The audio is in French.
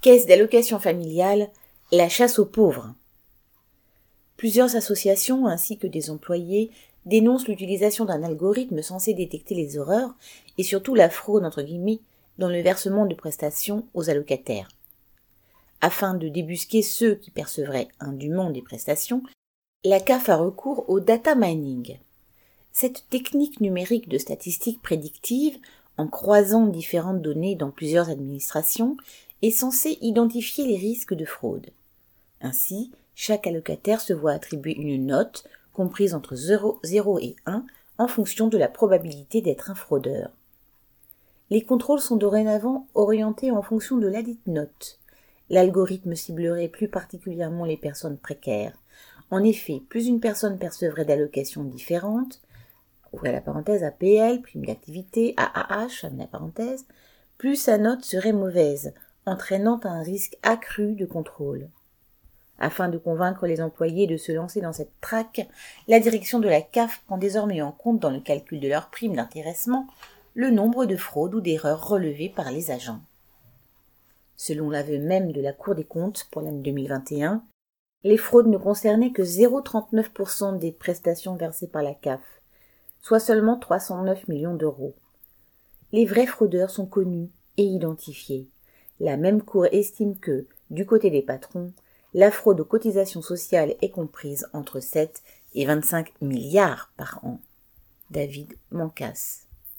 Caisse d'allocation familiale, la chasse aux pauvres. Plusieurs associations ainsi que des employés dénoncent l'utilisation d'un algorithme censé détecter les horreurs et surtout la fraude entre guillemets dans le versement de prestations aux allocataires. Afin de débusquer ceux qui percevraient indûment des prestations, la CAF a recours au data mining. Cette technique numérique de statistique prédictive, en croisant différentes données dans plusieurs administrations, est censée identifier les risques de fraude. Ainsi, chaque allocataire se voit attribuer une note comprise entre 0, 0 et 1 en fonction de la probabilité d'être un fraudeur. Les contrôles sont dorénavant orientés en fonction de ladite note. L'algorithme ciblerait plus particulièrement les personnes précaires. En effet, plus une personne percevrait d'allocations différentes, ouvrez la parenthèse APL, prime d'activité, AAH, plus sa note serait mauvaise, entraînant un risque accru de contrôle. Afin de convaincre les employés de se lancer dans cette traque, la direction de la CAF prend désormais en compte dans le calcul de leur prime d'intéressement le nombre de fraudes ou d'erreurs relevées par les agents. Selon l'aveu même de la Cour des comptes pour l'année 2021, les fraudes ne concernaient que 0,39% des prestations versées par la CAF, soit seulement 309 millions d'euros. Les vrais fraudeurs sont connus et identifiés. La même Cour estime que, du côté des patrons, la fraude aux cotisations sociales est comprise entre 7 et 25 milliards par an. David Mancas.